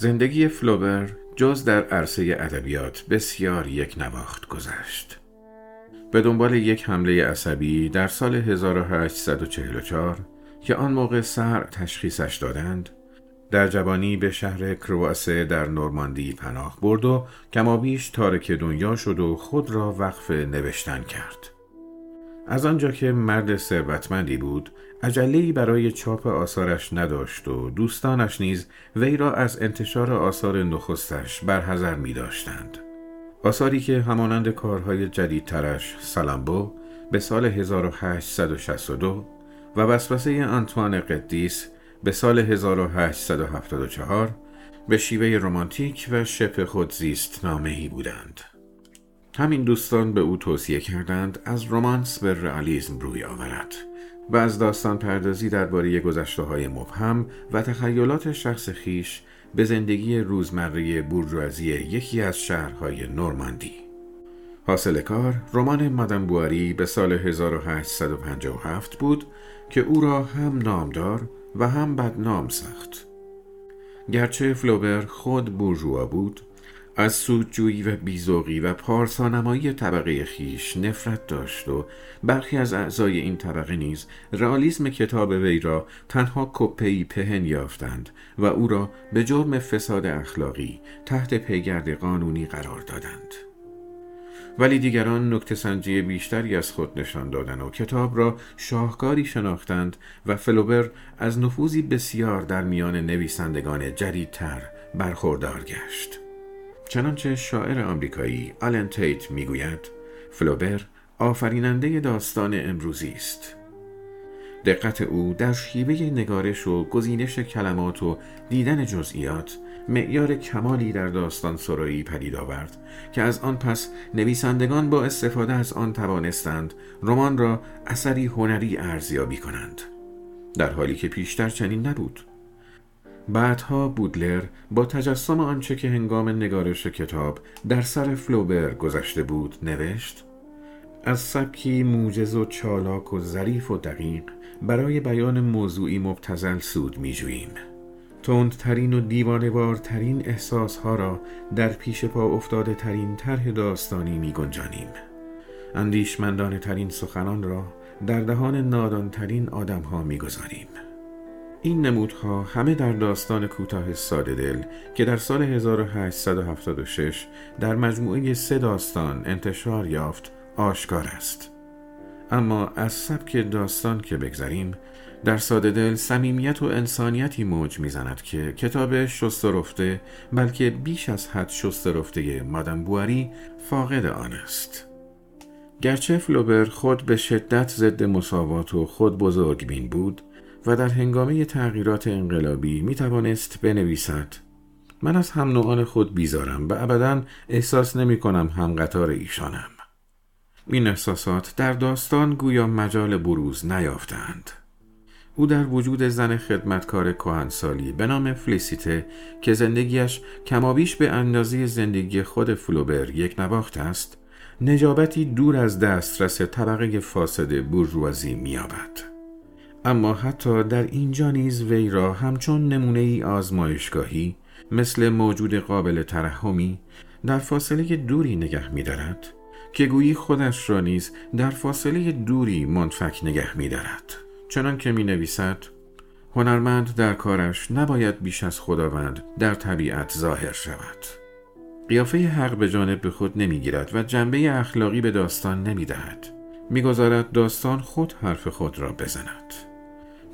زندگی فلوبر جز در عرصه ادبیات بسیار یک نواخت گذشت. به دنبال یک حمله عصبی در سال 1844 که آن موقع سر تشخیصش دادند در جوانی به شهر کرواسه در نورماندی پناه برد و کمابیش تارک دنیا شد و خود را وقف نوشتن کرد. از آنجا که مرد ثروتمندی بود عجلهای برای چاپ آثارش نداشت و دوستانش نیز وی را از انتشار آثار نخستش برحضر می داشتند. آثاری که همانند کارهای جدیدترش سلامبو به سال 1862 و وسوسه آنتوان قدیس به سال 1874 به شیوه رمانتیک و شبه خودزیست نامهی بودند. همین دوستان به او توصیه کردند از رومانس به رئالیسم روی آورد و از داستان پردازی درباره گذشته های مبهم و تخیلات شخص خیش به زندگی روزمره بورژوازی یکی از شهرهای نورماندی. حاصل کار رمان مادم بواری به سال 1857 بود که او را هم نامدار و هم بدنام ساخت. گرچه فلوبر خود بورژوا بود از سودجویی و بیزوقی و پارسانمایی طبقه خیش نفرت داشت و برخی از اعضای این طبقه نیز رئالیسم کتاب وی را تنها کپی پهن یافتند و او را به جرم فساد اخلاقی تحت پیگرد قانونی قرار دادند. ولی دیگران نکته سنجی بیشتری از خود نشان دادند و کتاب را شاهکاری شناختند و فلوبر از نفوذی بسیار در میان نویسندگان جدیدتر برخوردار گشت. چنانچه شاعر آمریکایی آلن تیت می‌گوید فلوبر آفریننده داستان امروزی است. دقت او در شیوه نگارش و گزینش کلمات و دیدن جزئیات معیار کمالی در داستان سرایی پدید آورد که از آن پس نویسندگان با استفاده از آن توانستند رمان را اثری هنری ارزیابی کنند. در حالی که پیشتر چنین نبود. بعدها بودلر با تجسم آنچه که هنگام نگارش کتاب در سر فلوبر گذشته بود نوشت از سبکی موجز و چالاک و ظریف و دقیق برای بیان موضوعی مبتزل سود می جوییم. تندترین و دیوانوارترین احساسها را در پیش پا افتاده ترین طرح داستانی می گنجانیم. اندیشمندان ترین سخنان را در دهان نادانترین آدم ها می گذاریم. این نمودها همه در داستان کوتاه ساده دل که در سال 1876 در مجموعه سه داستان انتشار یافت آشکار است. اما از سبک داستان که بگذریم در ساده دل سمیمیت و انسانیتی موج می‌زند که کتاب شسترفته بلکه بیش از حد شسترفته مادم بواری فاقد آن است. گرچه فلوبر خود به شدت ضد مساوات و خود بزرگبین بود و در هنگامه تغییرات انقلابی می توانست بنویسد. من از هم نوعان خود بیزارم و ابدا احساس نمی کنم هم قطار ایشانم. این احساسات در داستان گویا مجال بروز نیافتند. او در وجود زن خدمتکار کهنسالی به نام فلیسیته که زندگیش کمابیش به اندازه زندگی خود فلوبر یک نواخت است نجابتی دور از دسترس طبقه فاسد بورژوازی مییابد. اما حتی در اینجا نیز وی را همچون نمونه ای آزمایشگاهی مثل موجود قابل ترحمی در فاصله دوری نگه می دارد که گویی خودش را نیز در فاصله دوری منفک نگه می دارد چنان که می نویسد هنرمند در کارش نباید بیش از خداوند در طبیعت ظاهر شود. قیافه حق به جانب به خود نمی‌گیرد و جنبه اخلاقی به داستان نمی‌دهد. می‌گذارد داستان خود حرف خود را بزند.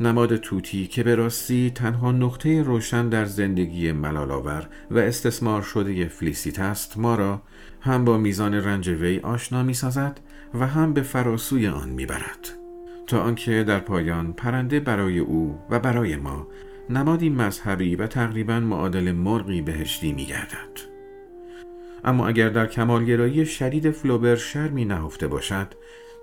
نماد توتی که به راستی تنها نقطه روشن در زندگی ملالاور و استثمار شده فلیسیت است ما را هم با میزان رنج وی آشنا می سازد و هم به فراسوی آن می برد. تا آنکه در پایان پرنده برای او و برای ما نمادی مذهبی و تقریبا معادل مرغی بهشتی می گردد. اما اگر در کمالگرایی شدید فلوبر شرمی نهفته باشد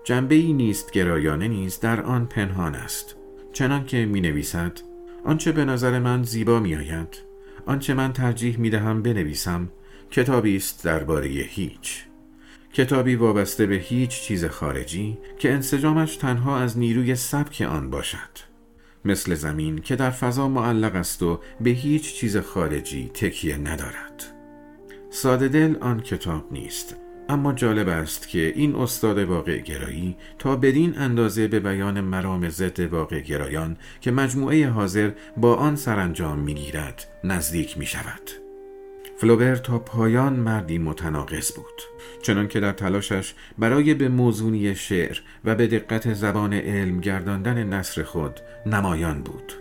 جنبه ای نیست گرایانه نیز در آن پنهان است چنان که می نویسد آنچه به نظر من زیبا می آید آنچه من ترجیح می دهم بنویسم کتابی است درباره هیچ. کتابی وابسته به هیچ چیز خارجی که انسجامش تنها از نیروی سبک آن باشد. مثل زمین که در فضا معلق است و به هیچ چیز خارجی تکیه ندارد. ساده دل آن کتاب نیست. اما جالب است که این استاد واقع گرایی تا بدین اندازه به بیان مرام ضد واقع گرایان که مجموعه حاضر با آن سرانجام می‌گیرد نزدیک می شود. فلوبر تا پایان مردی متناقض بود چنان که در تلاشش برای به موزونی شعر و به دقت زبان علم گرداندن نصر خود نمایان بود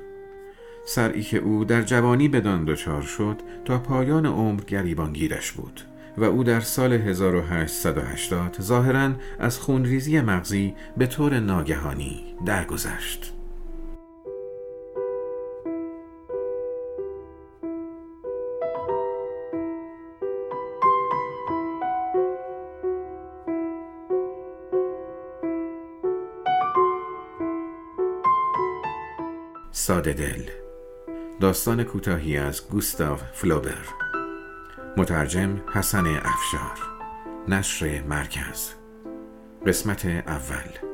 سرعی که او در جوانی بدان دچار شد تا پایان عمر گریبانگیرش بود و او در سال 1880 ظاهرا از خونریزی مغزی به طور ناگهانی درگذشت. ساده دل داستان کوتاهی از گوستاف فلوبر مترجم حسن افشار. نشر مرکز. قسمت اول.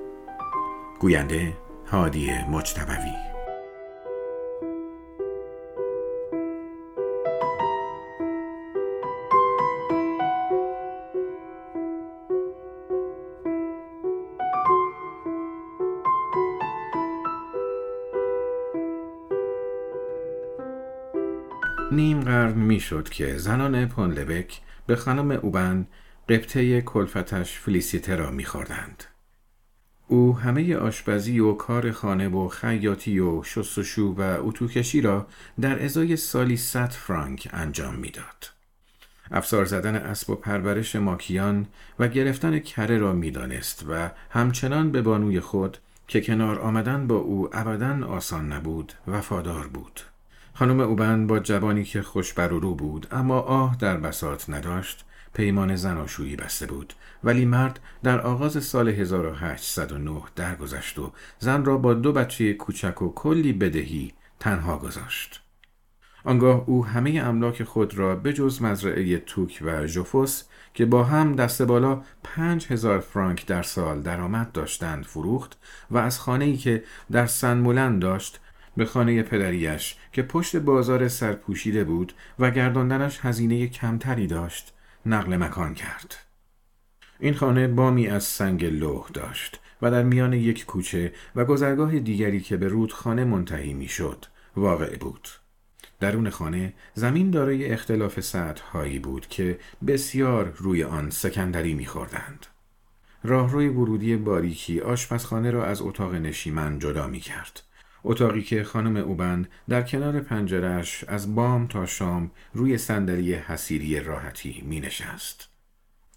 گوینده هادی مجتبوی. می‌شد که زنان پونلبک به خانم اوبن قبطه کلفتش فلیسیته را میخوردند. او همه آشپزی و کار خانه و خیاطی و شستشو و اتوکشی را در ازای سالی ست فرانک انجام می‌داد. افسار زدن اسب و پرورش ماکیان و گرفتن کره را می‌دانست و همچنان به بانوی خود که کنار آمدن با او ابدا آسان نبود وفادار بود. خانم اوبن با جوانی که خوش بر رو بود اما آه در بساط نداشت پیمان زناشویی بسته بود ولی مرد در آغاز سال 1809 درگذشت و زن را با دو بچه کوچک و کلی بدهی تنها گذاشت. آنگاه او همه املاک خود را به جز مزرعه توک و ژوفوس که با هم دست بالا پنج هزار فرانک در سال درآمد داشتند فروخت و از خانه ای که در سن داشت به خانه پدریش که پشت بازار سرپوشیده بود و گرداندنش هزینه کمتری داشت نقل مکان کرد. این خانه بامی از سنگ لوح داشت و در میان یک کوچه و گذرگاه دیگری که به رودخانه منتهی می‌شد واقع بود. درون خانه زمین دارای اختلاف سطح هایی بود که بسیار روی آن سکندری میخوردند. راهروی ورودی باریکی آشپزخانه را از اتاق نشیمن جدا می کرد. اتاقی که خانم اوبند در کنار پنجرش از بام تا شام روی صندلی حسیری راحتی می نشست.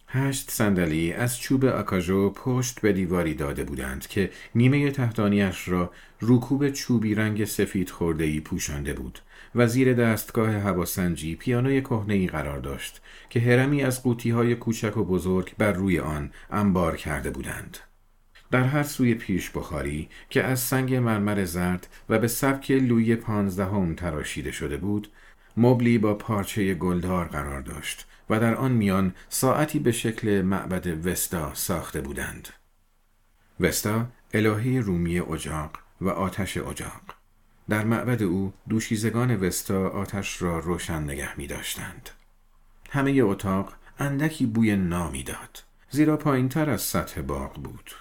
هشت صندلی از چوب آکاژو پشت به دیواری داده بودند که نیمه تحتانیش را رکوب چوبی رنگ سفید ای پوشانده بود و زیر دستگاه هواسنجی پیانوی ای قرار داشت که هرمی از قوطی های کوچک و بزرگ بر روی آن انبار کرده بودند. در هر سوی پیش بخاری که از سنگ مرمر زرد و به سبک لوی پانزدهم تراشیده شده بود مبلی با پارچه گلدار قرار داشت و در آن میان ساعتی به شکل معبد وستا ساخته بودند. وستا الهه رومی اجاق و آتش اجاق. در معبد او دوشیزگان وستا آتش را روشن نگه می داشتند. همه اتاق اندکی بوی نامی داد زیرا پایین تر از سطح باغ بود.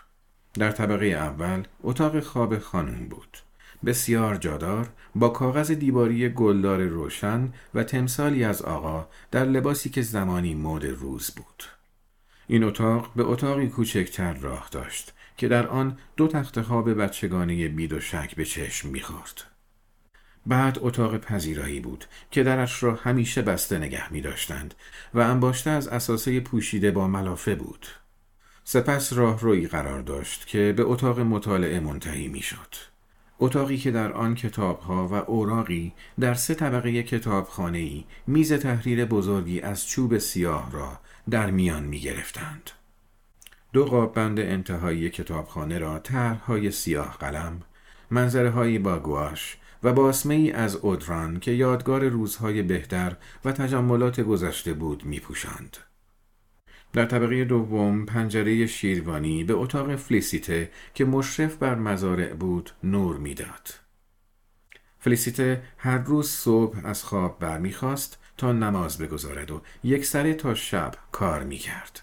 در طبقه اول اتاق خواب خانم بود. بسیار جادار با کاغذ دیواری گلدار روشن و تمثالی از آقا در لباسی که زمانی مد روز بود. این اتاق به اتاقی کوچکتر راه داشت که در آن دو تخت خواب بچگانه بید و شک به چشم می‌خورد. بعد اتاق پذیرایی بود که درش را همیشه بسته نگه می داشتند و انباشته از اساسه پوشیده با ملافه بود. سپس راه روی قرار داشت که به اتاق مطالعه منتهی می شد. اتاقی که در آن کتابها و اوراقی در سه طبقه کتابخانه ای میز تحریر بزرگی از چوب سیاه را در میان می گرفتند. دو قاب بند انتهایی کتابخانه را طرحهای سیاه قلم، منظره های با گواش و باسمه ای از اودران که یادگار روزهای بهتر و تجملات گذشته بود می پوشند. در طبقه دوم پنجره شیروانی به اتاق فلیسیته که مشرف بر مزارع بود نور می‌داد. فلیسیته هر روز صبح از خواب برمیخواست تا نماز بگذارد و یک سره تا شب کار می‌کرد.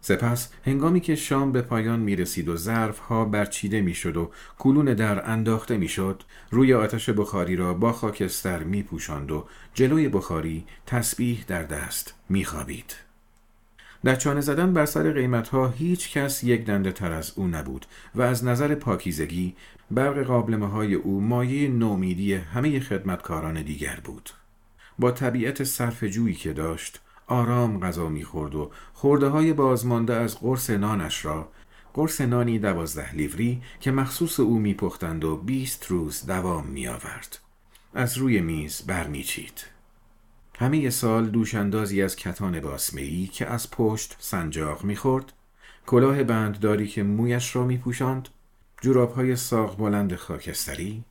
سپس هنگامی که شام به پایان می رسید و ظرف ها برچیده می شد و کلون در انداخته می شد روی آتش بخاری را با خاکستر می پوشاند و جلوی بخاری تسبیح در دست می خوابید. در زدن بر سر قیمت ها هیچ کس یک دنده تر از او نبود و از نظر پاکیزگی برق قابلمه های او مایه نومیدی همه خدمتکاران دیگر بود. با طبیعت صرف جویی که داشت آرام غذا می‌خورد و خورده های بازمانده از قرص نانش را قرص نانی دوازده لیوری که مخصوص او میپختند و بیست روز دوام میآورد از روی میز برمیچید همه سال دوشندازی از کتان باسمهی که از پشت سنجاق می‌خورد کلاه بندداری که مویش را میپوشاند جوراب های ساق بلند خاکستری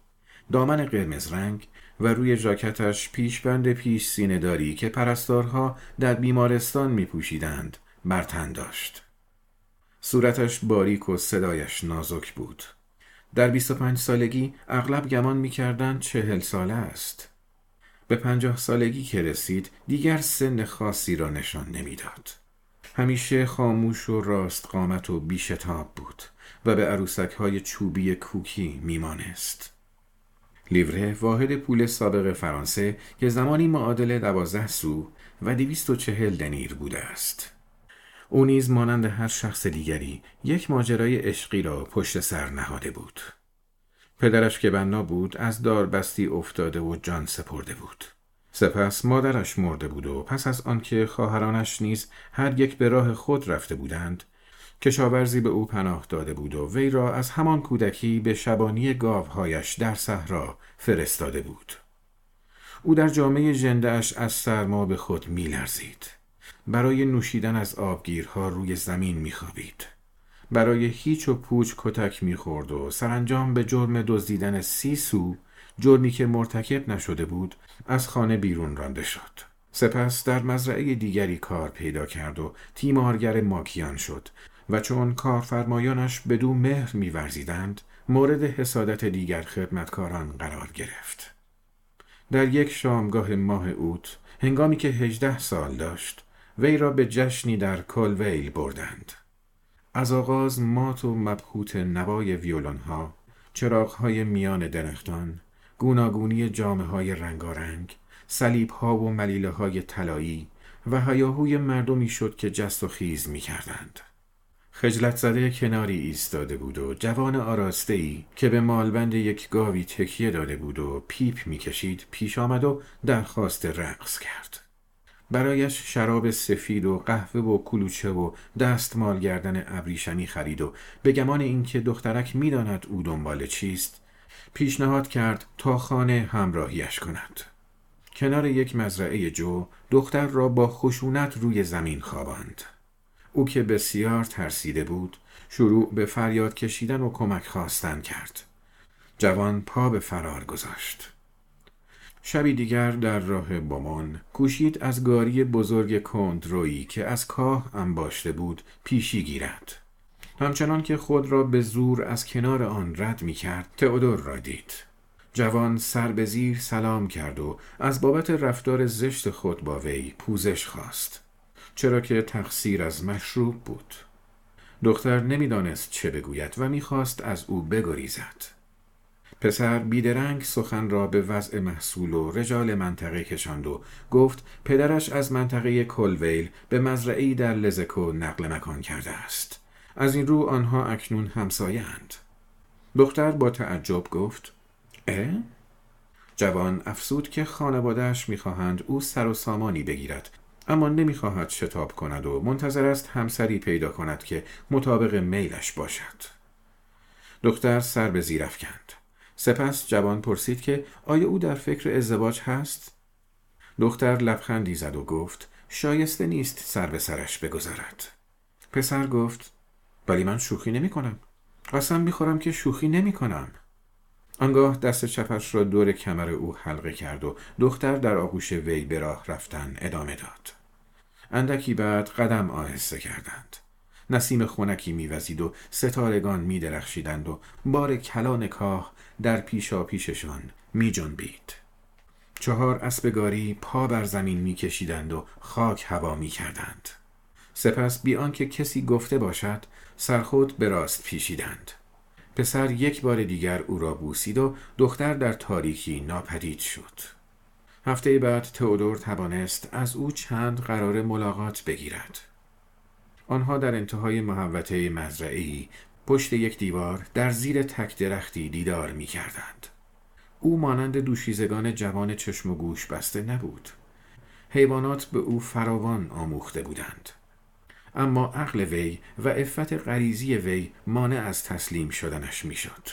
دامن قرمز رنگ و روی ژاکتش پیشبند پیش سینه داری که پرستارها در بیمارستان می پوشیدند برتن داشت. صورتش باریک و صدایش نازک بود. در 25 سالگی اغلب گمان می کردن چهل ساله است. به پنجاه سالگی که رسید دیگر سن خاصی را نشان نمی‌داد. همیشه خاموش و راست قامت و بیشتاب بود و به عروسک های چوبی کوکی میمانست. لیوره واحد پول سابق فرانسه که زمانی معادل دوازده سو و دویست و چهل دنیر بوده است. او نیز مانند هر شخص دیگری یک ماجرای عشقی را پشت سر نهاده بود. پدرش که بنا بود از داربستی افتاده و جان سپرده بود. سپس مادرش مرده بود و پس از آنکه خواهرانش نیز هر یک به راه خود رفته بودند کشاورزی به او پناه داده بود و وی را از همان کودکی به شبانی گاوهایش در صحرا فرستاده بود. او در جامعه جندهش از سرما به خود میلرزید. برای نوشیدن از آبگیرها روی زمین میخوابید. برای هیچ و پوچ کتک می‌خورد و سرانجام به جرم دزدیدن سی سو جرمی که مرتکب نشده بود از خانه بیرون رانده شد. سپس در مزرعه دیگری کار پیدا کرد و تیمارگر ماکیان شد و چون کارفرمایانش بدو مهر میورزیدند مورد حسادت دیگر خدمتکاران قرار گرفت. در یک شامگاه ماه اوت هنگامی که هجده سال داشت وی را به جشنی در کلویل بردند. از آغاز مات و مبهوت نوای ویولون ها، چراغ های میان درختان، گوناگونی جامعه های رنگارنگ، سلیب ها و ملیله های طلایی و هیاهوی مردمی شد که جست و خیز می کردند. خجلت زده کناری ایستاده بود و جوان آراسته ای که به مالبند یک گاوی تکیه داده بود و پیپ می‌کشید پیش آمد و درخواست رقص کرد. برایش شراب سفید و قهوه و کلوچه و دستمال گردن ابریشمی خرید و به گمان اینکه دخترک می‌داند او دنبال چیست پیشنهاد کرد تا خانه همراهیش کند. کنار یک مزرعه جو دختر را با خشونت روی زمین خواباند. او که بسیار ترسیده بود شروع به فریاد کشیدن و کمک خواستن کرد جوان پا به فرار گذاشت شبی دیگر در راه بومون کوشید از گاری بزرگ کندرویی که از کاه انباشته بود پیشی گیرد. همچنان که خود را به زور از کنار آن رد می کرد تئودور را دید. جوان سر به زیر سلام کرد و از بابت رفتار زشت خود با وی پوزش خواست. چرا که تقصیر از مشروب بود. دختر نمی‌دانست چه بگوید و می‌خواست از او بگریزد. پسر بیدرنگ سخن را به وضع محصول و رجال منطقه کشاند و گفت پدرش از منطقه کلویل به مزرعی در لزکو نقل مکان کرده است. از این رو آنها اکنون همسایند دختر با تعجب گفت اه؟ جوان افسود که خانوادهش می‌خواهند او سر و سامانی بگیرد اما نمی‌خواهد شتاب کند و منتظر است همسری پیدا کند که مطابق میلش باشد. دختر سر به زیر افکند. سپس جوان پرسید که آیا او در فکر ازدواج هست؟ دختر لبخندی زد و گفت شایسته نیست سر به سرش بگذارد پسر گفت ولی من شوخی نمی کنم. قسم می‌خورم که شوخی نمی کنم. آنگاه دست چپش را دور کمر او حلقه کرد و دختر در آغوش وی به راه رفتن ادامه داد. اندکی بعد قدم آهسته کردند. نسیم خونکی میوزید و ستارگان میدرخشیدند و بار کلان کاه در پیشا پیششان می جنبید. چهار اسبگاری پا بر زمین می کشیدند و خاک هوا می کردند. سپس بیان که کسی گفته باشد سرخود به راست پیشیدند. پسر یک بار دیگر او را بوسید و دختر در تاریکی ناپدید شد. هفته بعد تئودور توانست از او چند قرار ملاقات بگیرد. آنها در انتهای محوطه مزرعی پشت یک دیوار در زیر تک درختی دیدار می کردند. او مانند دوشیزگان جوان چشم و گوش بسته نبود. حیوانات به او فراوان آموخته بودند. اما عقل وی و عفت غریزی وی مانع از تسلیم شدنش می‌شد.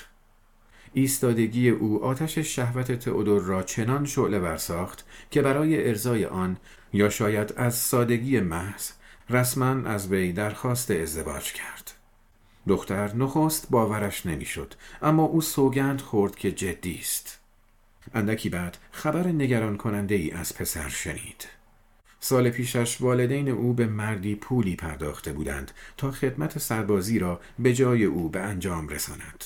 ایستادگی او آتش شهوت تئودور را چنان شعله برساخت که برای ارزای آن یا شاید از سادگی محض رسما از وی درخواست ازدواج کرد. دختر نخست باورش نمی‌شد اما او سوگند خورد که جدی است. اندکی بعد خبر نگران کننده ای از پسر شنید. سال پیشش والدین او به مردی پولی پرداخته بودند تا خدمت سربازی را به جای او به انجام رساند.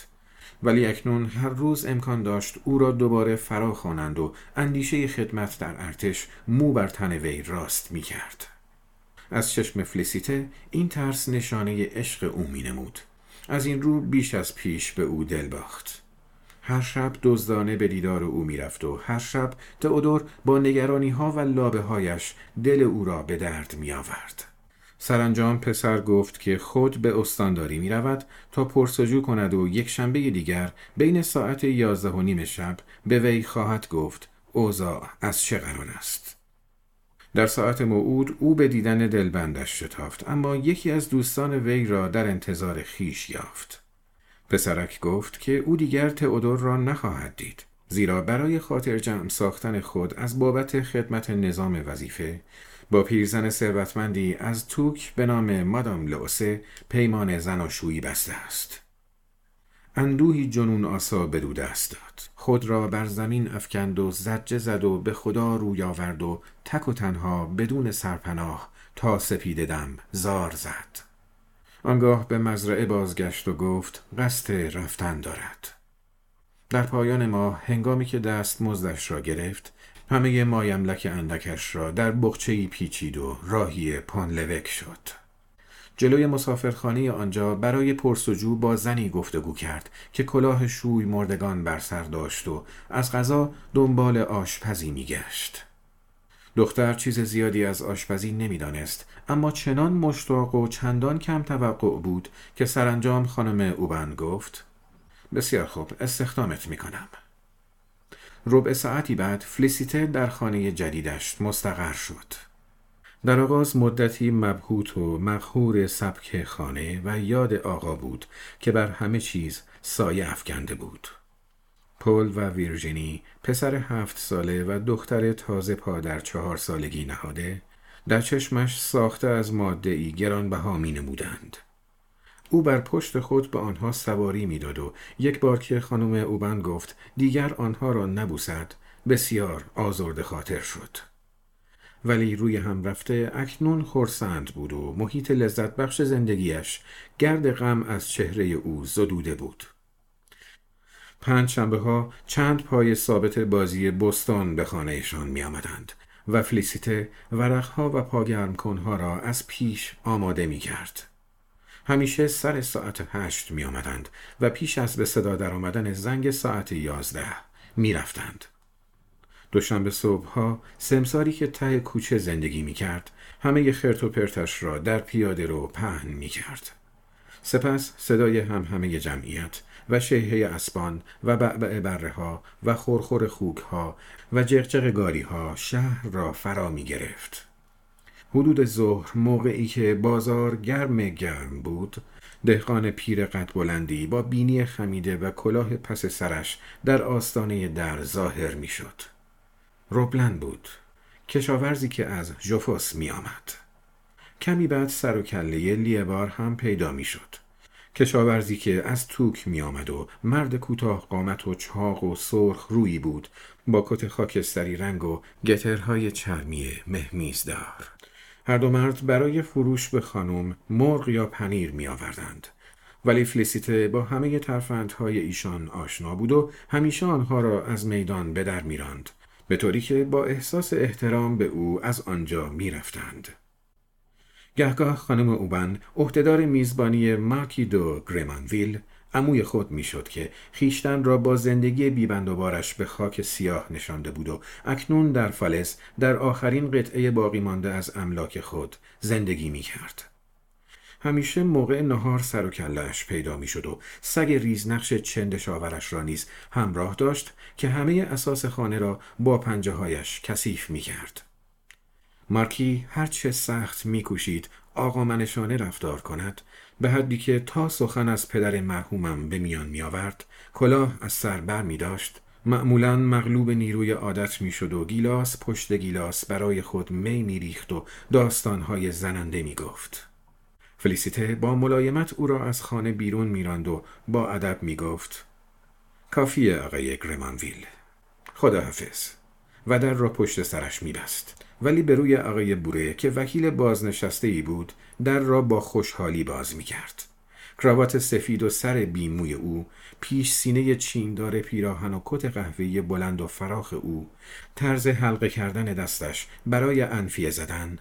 ولی اکنون هر روز امکان داشت او را دوباره فرا خوانند و اندیشه خدمت در ارتش مو بر تن وی راست می کرد. از چشم فلیسیته این ترس نشانه عشق او می نمود. از این رو بیش از پیش به او دل باخت. هر شب دزدانه به دیدار او می‌رفت و هر شب تئودور با نگرانی ها و لابه هایش دل او را به درد می آورد. سرانجام پسر گفت که خود به استانداری می رود تا پرسجو کند و یک شنبه دیگر بین ساعت یازده و نیم شب به وی خواهد گفت اوضاع از چه قرار است. در ساعت موعود او به دیدن دلبندش شتافت اما یکی از دوستان وی را در انتظار خیش یافت. پسرک گفت که او دیگر تئودور را نخواهد دید زیرا برای خاطر جمع ساختن خود از بابت خدمت نظام وظیفه با پیرزن ثروتمندی از توک به نام مادام لوسه پیمان زناشویی بسته است اندوهی جنون آسا به دست داد. خود را بر زمین افکند و زجه زد و به خدا روی آورد و تک و تنها بدون سرپناه تا سپید دم زار زد. آنگاه به مزرعه بازگشت و گفت قصد رفتن دارد. در پایان ماه هنگامی که دست مزدش را گرفت همه مایملک اندکش را در بخچهی پیچید و راهی پانلوک شد. جلوی مسافرخانه آنجا برای پرسجو با زنی گفتگو کرد که کلاه شوی مردگان بر سر داشت و از غذا دنبال آشپزی میگشت. دختر چیز زیادی از آشپزی نمی‌دانست اما چنان مشتاق و چندان کم توقع بود که سرانجام خانم اوبن گفت بسیار خوب استخدامت می کنم. ربع ساعتی بعد فلیسیته در خانه جدیدش مستقر شد. در آغاز مدتی مبهوت و مقهور سبک خانه و یاد آقا بود که بر همه چیز سایه افکنده بود. پل و ویرژینی پسر هفت ساله و دختر تازه پا در چهار سالگی نهاده در چشمش ساخته از ماده ای گرانبها می نمودند. او بر پشت خود به آنها سواری می‌داد و یک بار که خانم اوبن گفت دیگر آنها را نبوسد بسیار آزرد خاطر شد. ولی روی هم رفته اکنون خورسند بود و محیط لذت بخش زندگیش گرد غم از چهره او زدوده بود. پنج شنبه ها چند پای ثابت بازی بستان به خانهشان می آمدند و فلیسیته ورقها و پاگرم کنها را از پیش آماده می کرد. همیشه سر ساعت هشت می آمدند و پیش از به صدا در آمدن زنگ ساعت یازده می رفتند. دوشنبه صبحها سمساری که ته کوچه زندگی می کرد همه خرت و پرتش را در پیاده رو پهن می کرد. سپس صدای هم همه جمعیت و شیهه اسبان و بعبع بره ها و خورخور خوک ها و جغجغ گاری ها شهر را فرا می گرفت. حدود ظهر موقعی که بازار گرم گرم بود دهقان پیر قد بلندی با بینی خمیده و کلاه پس سرش در آستانه در ظاهر می شد. روبلند بود. کشاورزی که از ژوفوس می آمد. کمی بعد سر و کله لیبار هم پیدا می شد. کشاورزی که از توک می آمد و مرد کوتاه قامت و چاق و سرخ روی بود با کت خاکستری رنگ و گترهای چرمی مهمیزدار. هر دو مرد برای فروش به خانم مرغ یا پنیر می آوردند. ولی فلیسیته با همه ترفندهای ایشان آشنا بود و همیشه آنها را از میدان به در میراند به طوری که با احساس احترام به او از آنجا می‌رفتند. گهگاه خانم اوبن عهدهدار میزبانی مارکی دو گرمانویل عموی خود می‌شد که خیشتن را با زندگی بیبندوبارش به خاک سیاه نشانده بود و اکنون در فالس در آخرین قطعه باقی مانده از املاک خود زندگی می کرد. همیشه موقع نهار سر و کلش پیدا می شد و سگ ریزنقش چندشاورش را نیز همراه داشت که همه اساس خانه را با پنجه هایش کثیف می کرد. مارکی هرچه سخت میکوشید آقا منشانه رفتار کند به حدی که تا سخن از پدر مرحومم به میان می آورد کلاه از سر بر می داشت معمولا مغلوب نیروی عادت می شد و گیلاس پشت گیلاس برای خود می می ریخت و داستانهای زننده می گفت. فلیسیته با ملایمت او را از خانه بیرون میراند و با ادب می گفت کافیه آقای گرمانویل خداحافظ و در را پشت سرش می بست. ولی به روی آقای بوره که وکیل بازنشسته ای بود در را با خوشحالی باز می کرد. کراوات سفید و سر بیموی او، پیش سینه چیندار پیراهن و کت قهوه‌ای بلند و فراخ او، طرز حلقه کردن دستش برای انفیه زدن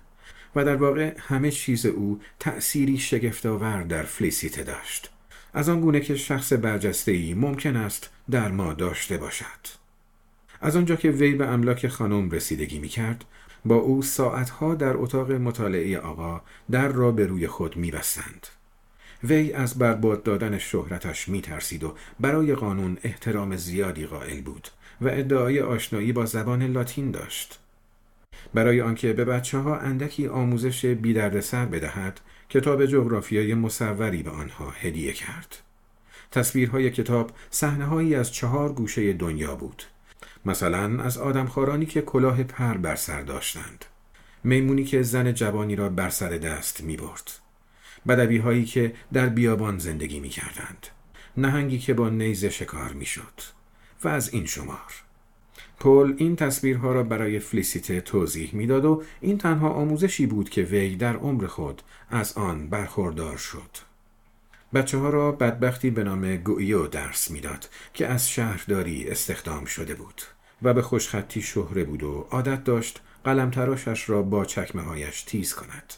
و در واقع همه چیز او تأثیری شگفتآور در فلیسیته داشت. از آن گونه که شخص برجسته ای ممکن است در ما داشته باشد. از آنجا که وی به املاک خانم رسیدگی می کرد، با او ساعتها در اتاق مطالعه آقا در را به روی خود می بستند. وی از برباد دادن شهرتش می ترسید و برای قانون احترام زیادی قائل بود و ادعای آشنایی با زبان لاتین داشت. برای آنکه به بچه ها اندکی آموزش سر بدهد کتاب جغرافیای مصوری به آنها هدیه کرد. تصویرهای کتاب صحنههایی از چهار گوشه دنیا بود. مثلا از آدمخوارانی که کلاه پر بر سر داشتند. میمونی که زن جوانی را بر سر دست می برد بدوی هایی که در بیابان زندگی می کردند نهنگی که با نیزه شکار می شد و از این شمار. پل این تصویرها را برای فلیسیته توضیح می‌داد و این تنها آموزشی بود که وی در عمر خود از آن برخوردار شد. بچه ها را بدبختی به نام گویو درس می‌داد که از شهرداری استخدام شده بود و به خوشخطی شهره بود و عادت داشت قلم تراشش را با چکمه هایش تیز کند.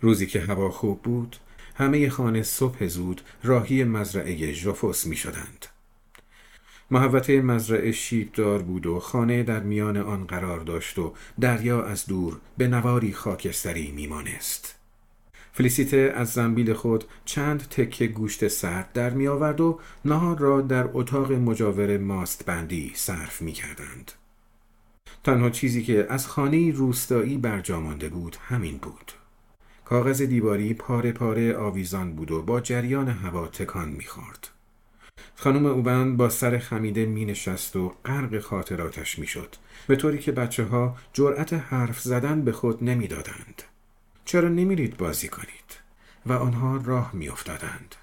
روزی که هوا خوب بود همه خانه صبح زود راهی مزرعه ژوفوس می شدند. محوطه مزرعه شیبدار بود و خانه در میان آن قرار داشت و دریا از دور به نواری خاکستری میمانست. فلیسیته از زنبیل خود چند تکه گوشت سرد در می آورد و نهار را در اتاق مجاور ماست بندی صرف می کردند. تنها چیزی که از خانه روستایی برجا مانده بود همین بود. کاغذ دیواری پاره پاره آویزان بود و با جریان هوا تکان می‌خورد. خانم اوبند با سر خمیده می نشست و غرق خاطراتش می شد به طوری که بچه ها جرأت حرف زدن به خود نمی‌دادند. چرا نمیرید بازی کنید؟ و آنها راه میافتادند.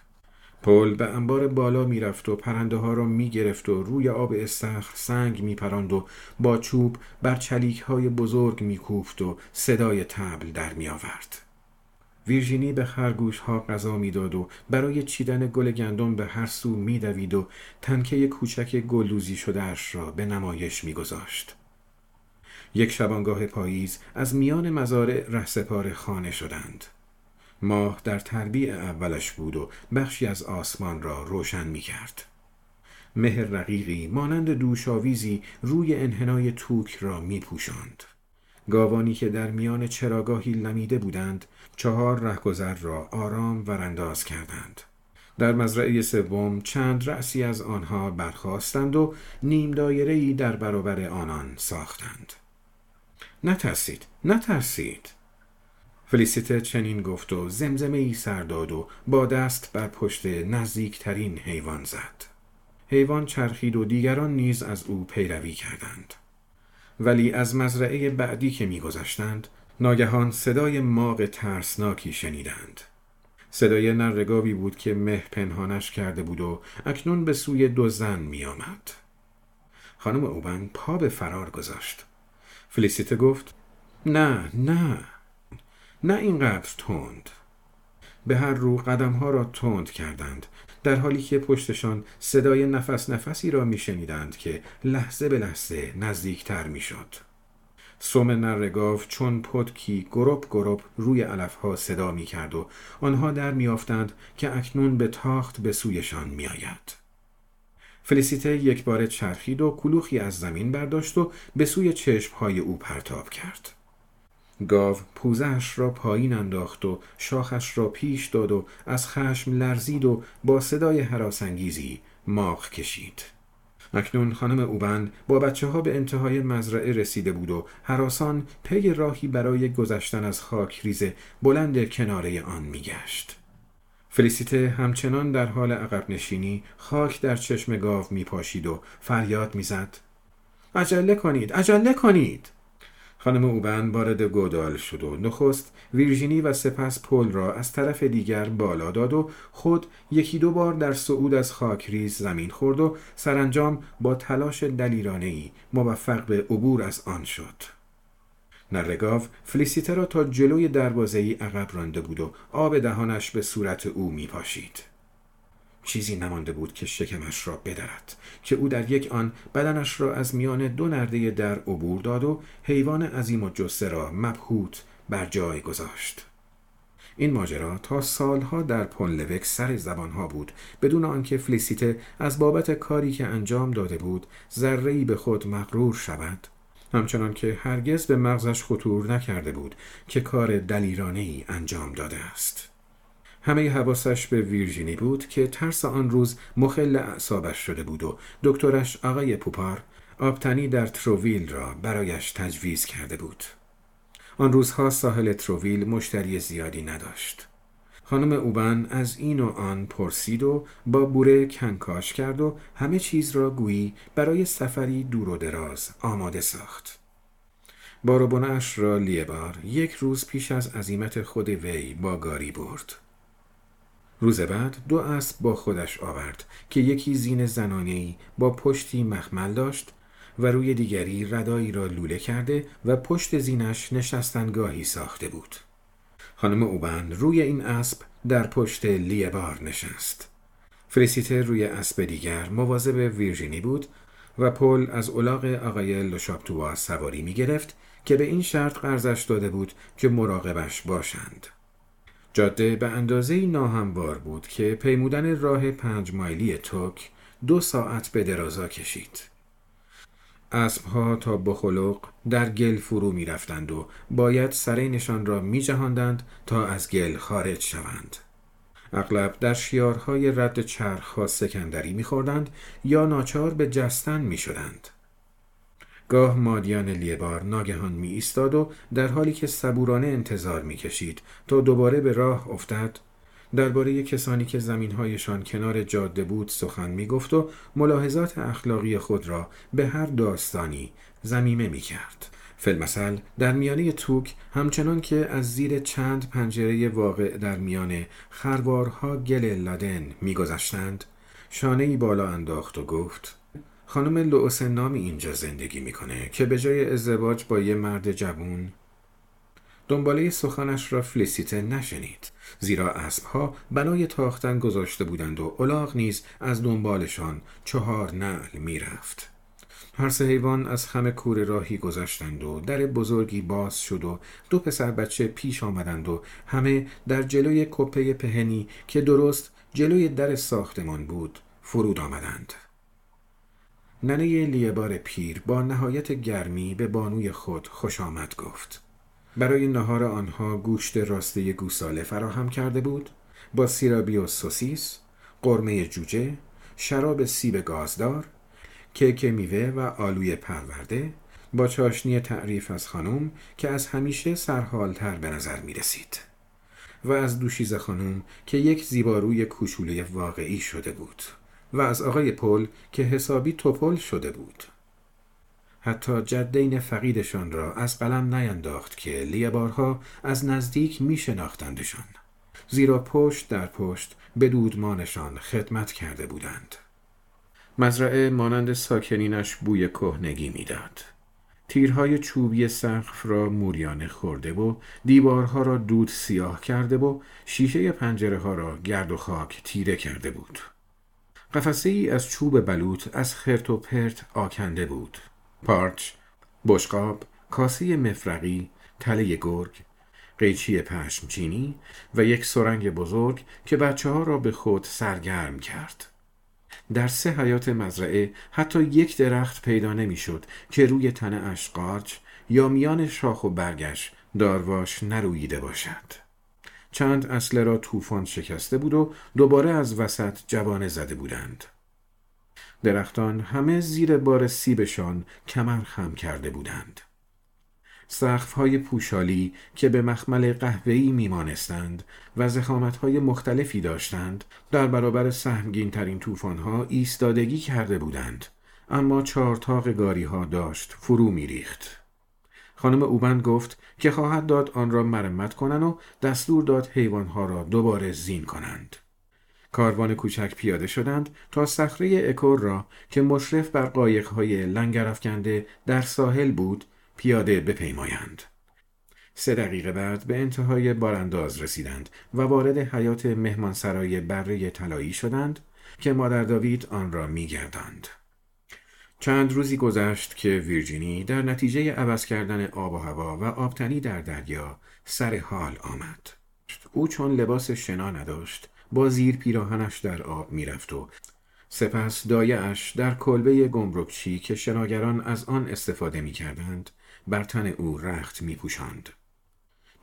پل به انبار بالا می‌رفت و پرنده ها را می گرفت و روی آب استخر سنگ می پراند و با چوب بر چلیک های بزرگ می کوفت و صدای تبل در می آورد. ویرژینی به خرگوش ها غذا می‌داد و برای چیدن گل گندم به هر سو میدوید و تنکه کوچک گلدوزی شدهاش را به نمایش میگذاشت. یک شبانگاه پاییز از میان مزارع رهسپار خانه شدند. ماه در تربیع اولش بود و بخشی از آسمان را روشن می کرد. مهر رقیقی مانند دوشاویزی روی انحنای توک را می پوشند. گاوانی که در میان چراگاهی لمیده بودند چهار رهگذر را آرام ورانداز کردند. در مزرعه سوم چند رأسی از آنها برخواستند و نیم دایره در برابر آنان ساختند. نترسید نترسید فلیسیته چنین گفت و زمزمه ای سر داد و با دست بر پشت نزدیکترین حیوان زد حیوان چرخید و دیگران نیز از او پیروی کردند ولی از مزرعه بعدی که میگذشتند ناگهان صدای ماغ ترسناکی شنیدند صدای نرگاوی بود که مه پنهانش کرده بود و اکنون به سوی دو زن می آمد. خانم اوبن پا به فرار گذاشت فلیسیته گفت نه نه نه اینقدر تند به هر رو قدمها را تند کردند در حالی که پشتشان صدای نفس نفسی را میشنیدند که لحظه به لحظه نزدیکتر می‌شد. سوم نرگاو چون پتکی گروب گروب روی علفها صدا می کرد و آنها در میافتند که اکنون به تاخت به سویشان می آید. فلیسیته یک بار چرخید و کلوخی از زمین برداشت و به سوی چشمهای او پرتاب کرد. گاو پوزش را پایین انداخت و شاخش را پیش داد و از خشم لرزید و با صدای حراسانگیزی ماغ کشید. اکنون خانم اوبند با بچه ها به انتهای مزرعه رسیده بود و حراسان پی راهی برای گذشتن از خاک ریزه بلند کناره آن میگشت. فلیسیته همچنان در حال عقب نشینی خاک در چشم گاو می پاشید و فریاد می‌زد. عجله کنید، عجله کنید! خانم اوبن وارد گودال شد و نخست ویرژینی و سپس پل را از طرف دیگر بالا داد و خود یکی دو بار در صعود از خاکریز زمین خورد و سرانجام با تلاش دلیرانه ای موفق به عبور از آن شد. نرگاو فلیسیته را تا جلوی دروازه ای عقب رانده بود و آب دهانش به صورت او می پاشید. چیزی نمانده بود که شکمش را بدرد که او در یک آن بدنش را از میان دو نرده در عبور داد و حیوان عظیم و جسه را مبهوت بر جای گذاشت. این ماجرا تا سالها در پونلوک سر زبانها بود بدون آنکه فلیسیته از بابت کاری که انجام داده بود ذره‌ای به خود مغرور شود. همچنان که هرگز به مغزش خطور نکرده بود که کار دلیرانه ای انجام داده است. همه حواسش به ویرژینی بود که ترس آن روز مخل اعصابش شده بود و دکترش آقای پوپار آبتنی در تروویل را برایش تجویز کرده بود. آن روزها ساحل تروویل مشتری زیادی نداشت. خانم اوبن از این و آن پرسید و با بوره کنکاش کرد و همه چیز را گویی برای سفری دور و دراز آماده ساخت. باروبونش را لیبار یک روز پیش از عزیمت خود وی با گاری برد. روز بعد دو اسب با خودش آورد که یکی زین زنانهی با پشتی مخمل داشت و روی دیگری ردایی را لوله کرده و پشت زینش نشستنگاهی ساخته بود. خانم اوبند روی این اسب در پشت لیبار نشست. فریسیته روی اسب دیگر مواظب ویرژینی بود و پل از اولاغ آقای لوشاپتوا سواری می گرفت که به این شرط قرضش داده بود که مراقبش باشند. جاده به اندازه ناهموار بود که پیمودن راه پنج مایلی توک دو ساعت به درازا کشید. اسبها تا بخلق در گل فرو می رفتند و باید سرینشان را می جهاندند تا از گل خارج شوند. اغلب در شیارهای رد چرخها سکندری می خوردند یا ناچار به جستن می شدند. گاه مادیان لیبار ناگهان می ایستاد و در حالی که صبورانه انتظار می کشید تا دوباره به راه افتد درباره کسانی که زمینهایشان کنار جاده بود سخن می گفت و ملاحظات اخلاقی خود را به هر داستانی زمیمه می کرد. فلمسل در میانه توک همچنان که از زیر چند پنجره واقع در میان خروارها گل لادن میگذشتند شانه بالا انداخت و گفت خانم لوسن نامی اینجا زندگی می‌کنه که به جای ازدواج با یه مرد جوون دنباله سخنش را فلیسیته نشنید. زیرا اسبها بنای تاختن گذاشته بودند و الاغ نیز از دنبالشان چهار نعل می‌رفت. هر سه حیوان از خم کور راهی گذشتند و در بزرگی باز شد و دو پسر بچه پیش آمدند و همه در جلوی کپه پهنی که درست جلوی در ساختمان بود فرود آمدند. ننه لیبار پیر با نهایت گرمی به بانوی خود خوش آمد گفت. برای نهار آنها گوشت راسته گوساله فراهم کرده بود با سیرابی و سوسیس، قرمه جوجه، شراب سیب گازدار، کیک میوه و آلوی پرورده با چاشنی تعریف از خانم که از همیشه سرحالتر به نظر می رسید و از دوشیز خانم که یک زیباروی کوچوله واقعی شده بود. و از آقای پل که حسابی توپل شده بود. حتی جدین فقیدشان را از قلم نینداخت که لیبارها از نزدیک می شناختندشان. زیرا پشت در پشت به دودمانشان خدمت کرده بودند. مزرعه مانند ساکنینش بوی کهنگی می‌داد. تیرهای چوبی سقف را موریانه خورده و دیوارها را دود سیاه کرده و شیشه پنجره ها را گرد و خاک تیره کرده بود. قفسه ای از چوب بلوط از خرت و پرت آکنده بود. پارچ، بشقاب، کاسه مفرقی، تله گرگ، قیچی پشمچینی و یک سرنگ بزرگ که بچه ها را به خود سرگرم کرد. در سه حیات مزرعه حتی یک درخت پیدا نمی‌شد که روی تنه اش قارچ یا میان شاخ و برگش دارواش نرویده باشد. چند اصله را طوفان شکسته بود و دوباره از وسط جوانه زده بودند. درختان همه زیر بار سیبشان کمر خم کرده بودند. های پوشالی که به مخمل قهوه‌ای میمانستند و های مختلفی داشتند در برابر سهمگین ترین ها ایستادگی کرده بودند اما چارتاق گاری ها داشت فرو میریخت خانم اوبند گفت که خواهد داد آن را مرمت کنند و دستور داد حیوانها را دوباره زین کنند کاروان کوچک پیاده شدند تا صخره اکور را که مشرف بر قایقهای لنگرافکنده در ساحل بود پیاده بپیمایند. سه دقیقه بعد به انتهای بارانداز رسیدند و وارد حیات مهمانسرای بره طلایی شدند که مادر داوید آن را میگرداند. چند روزی گذشت که ویرجینی در نتیجه عوض کردن آب و هوا و آبتنی در دریا سر حال آمد. او چون لباس شنا نداشت با زیر پیراهنش در آب می‌رفت و سپس دایش در کلبه گمرکچی که شناگران از آن استفاده می کردند بر تن او رخت می پوشند.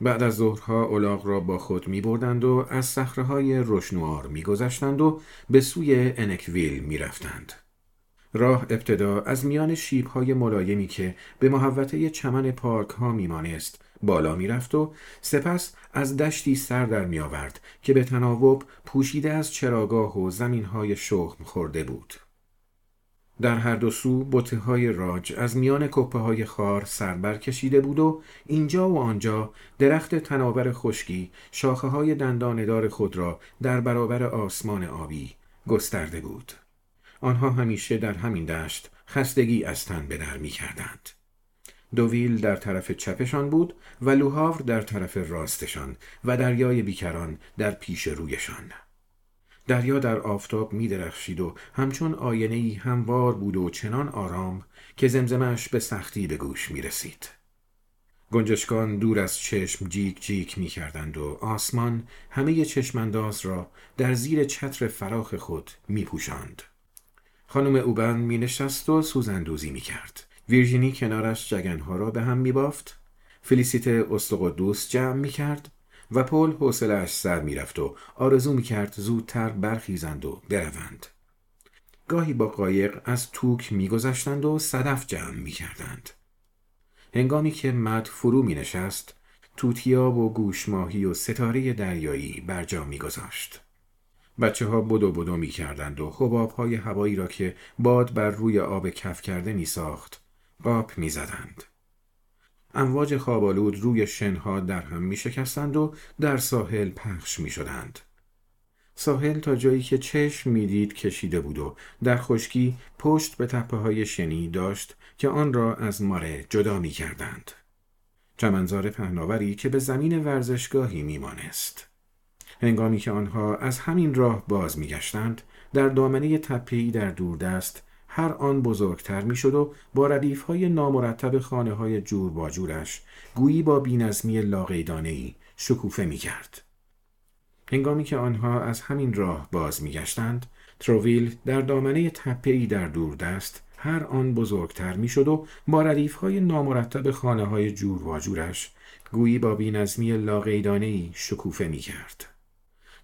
بعد از ظهرها اولاغ را با خود می بردند و از صخره های روشنوار می گذشتند و به سوی انکویل می رفتند. راه ابتدا از میان شیب های ملایمی که به محوطه چمن پارک ها می مانست بالا می رفت و سپس از دشتی سر در می آورد که به تناوب پوشیده از چراگاه و زمین های شخم خورده بود. در هر دو سو بطه های راج از میان کپه های خار سربر کشیده بود و اینجا و آنجا درخت تناور خشکی شاخه های دنداندار خود را در برابر آسمان آبی گسترده بود. آنها همیشه در همین دشت خستگی از تن به در می کردند. دوویل در طرف چپشان بود و لوهاور در طرف راستشان و دریای بیکران در پیش رویشان. دریا در آفتاب می درخشید و همچون آینه ای هموار بود و چنان آرام که زمزمش به سختی به گوش می رسید. گنجشکان دور از چشم جیک جیک می کردند و آسمان همه چشمانداز را در زیر چتر فراخ خود می پوشند. خانم اوبن می نشست و سوزندوزی می کرد. ویرژینی کنارش جگنها را به هم می بافت. فلیسیت استقدوس جمع می کرد و پل حوصلهاش سر می‌رفت و آرزو می‌کرد زودتر برخیزند و بروند گاهی با قایق از توک میگذشتند و صدف جمع می‌کردند هنگامی که مد فرو می نشست توتیاب و گوشماهی و ستاره دریایی بر جا میگذاشت بچه ها بدو بدو می کردند و حباب های هوایی را که باد بر روی آب کف کرده می ساخت قاپ می زدند. امواج خوابالود روی شنها در هم می شکستند و در ساحل پخش می شدند. ساحل تا جایی که چشم می‌دید کشیده بود و در خشکی پشت به تپه های شنی داشت که آن را از ماره جدا می کردند. چمنزار پهناوری که به زمین ورزشگاهی میمانست. هنگامی که آنها از همین راه باز میگشتند در دامنه تپهی در دوردست هر آن بزرگتر می‌شد و با ردیف های نامرتب خانه های جور با جورش گویی با بینظمی لاقیدانه شکوفه می کرد. هنگامی که آنها از همین راه باز میگشتند تروویل در دامنه تپهی در دوردست هر آن بزرگتر می‌شد و با ردیف های نامرتب خانه های جور گویی با بینظمی لاقیدانه شکوفه می کرد.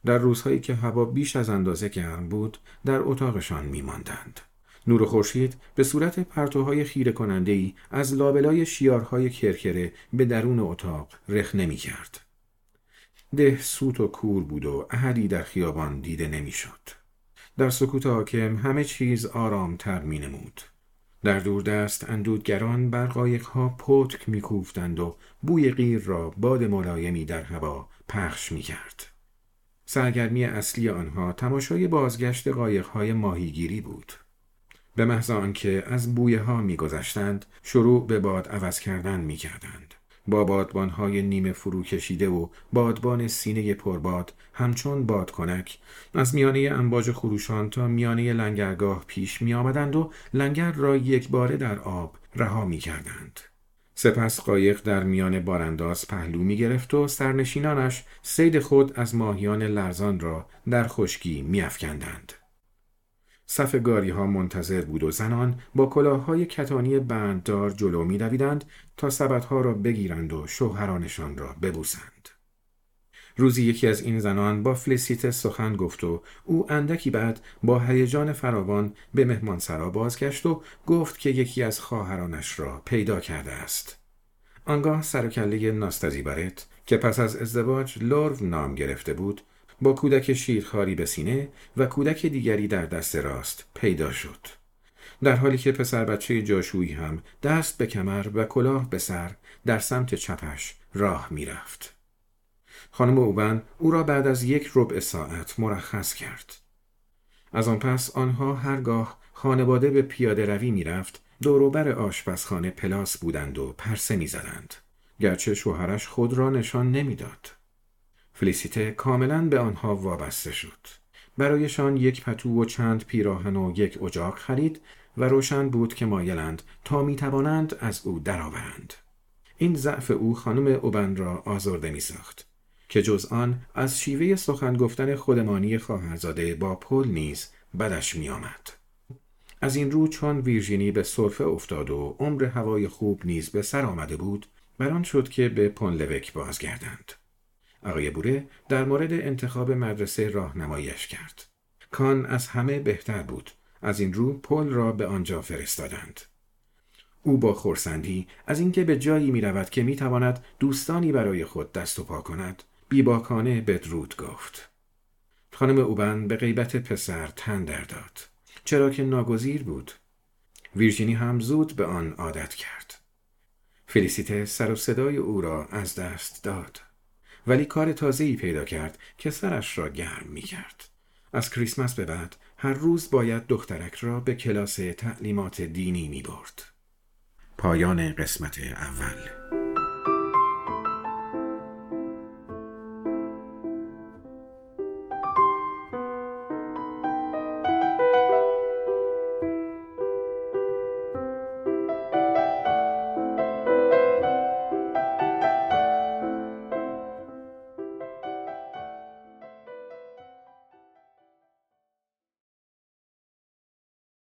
در روزهایی که هوا بیش از اندازه گرم بود در اتاقشان می ماندند. نور خورشید به صورت پرتوهای خیره کننده ای از لابلای شیارهای کرکره به درون اتاق رخ نمی کرد. ده سوت و کور بود و احدی در خیابان دیده نمی‌شد. در سکوت حاکم همه چیز آرامتر می نمود. در دوردست اندودگران بر قایقها پتک میکوفتند و بوی غیر را باد ملایمی در هوا پخش می کرد. سرگرمی اصلی آنها تماشای بازگشت قایقهای ماهیگیری بود. به محض آنکه از بویه ها میگذشتند شروع به باد عوض کردن می‌کردند با بادبانهای نیمه فرو کشیده و بادبان سینه پرباد همچون بادکنک از میانه انباج خروشان تا میانه لنگرگاه پیش می آمدند و لنگر را یک باره در آب رها می کردند. سپس قایق در میان بارانداز پهلو می گرفت و سرنشینانش سید خود از ماهیان لرزان را در خشکی می افکندند. صف گاری ها منتظر بود و زنان با کلاههای کتانی بنددار جلو می تا ها را بگیرند و شوهرانشان را ببوسند. روزی یکی از این زنان با فلیسیت سخن گفت و او اندکی بعد با هیجان فراوان به مهمانسرا بازگشت و گفت که یکی از خواهرانش را پیدا کرده است. آنگاه سرکله ناستازی برت که پس از ازدواج لورو نام گرفته بود با کودک شیرخواری به سینه و کودک دیگری در دست راست پیدا شد. در حالی که پسر بچه جاشویی هم دست به کمر و کلاه به سر در سمت چپش راه می‌رفت. خانم اوبن او را بعد از یک ربع ساعت مرخص کرد. از آن پس آنها هرگاه خانواده به پیاده روی می‌رفت دوروبر آشپزخانه پلاس بودند و پرسه می‌زدند. گرچه شوهرش خود را نشان نمی‌داد. فلیسیته کاملا به آنها وابسته شد. برایشان یک پتو و چند پیراهن و یک اجاق خرید و روشن بود که مایلند تا می توانند از او درآورند. این ضعف او خانم اوبن را آزرده می ساخت که جز آن از شیوه سخن گفتن خودمانی خواهرزاده با پل نیز بدش می آمد. از این رو چون ویرژینی به صرفه افتاد و عمر هوای خوب نیز به سر آمده بود بران شد که به پونلوک بازگردند. آقای بوره در مورد انتخاب مدرسه راهنماییش کرد. کان از همه بهتر بود. از این رو پل را به آنجا فرستادند. او با خورسندی از اینکه به جایی می رود که می تواند دوستانی برای خود دست و پا کند بیباکانه بدرود گفت. خانم اوبن به غیبت پسر تن در داد. چرا که ناگزیر بود. ویرجینی هم زود به آن عادت کرد. فلیسیته سر و صدای او را از دست داد. ولی کار تازه‌ای پیدا کرد که سرش را گرم می کرد. از کریسمس به بعد هر روز باید دخترک را به کلاس تعلیمات دینی می برد. پایان قسمت اول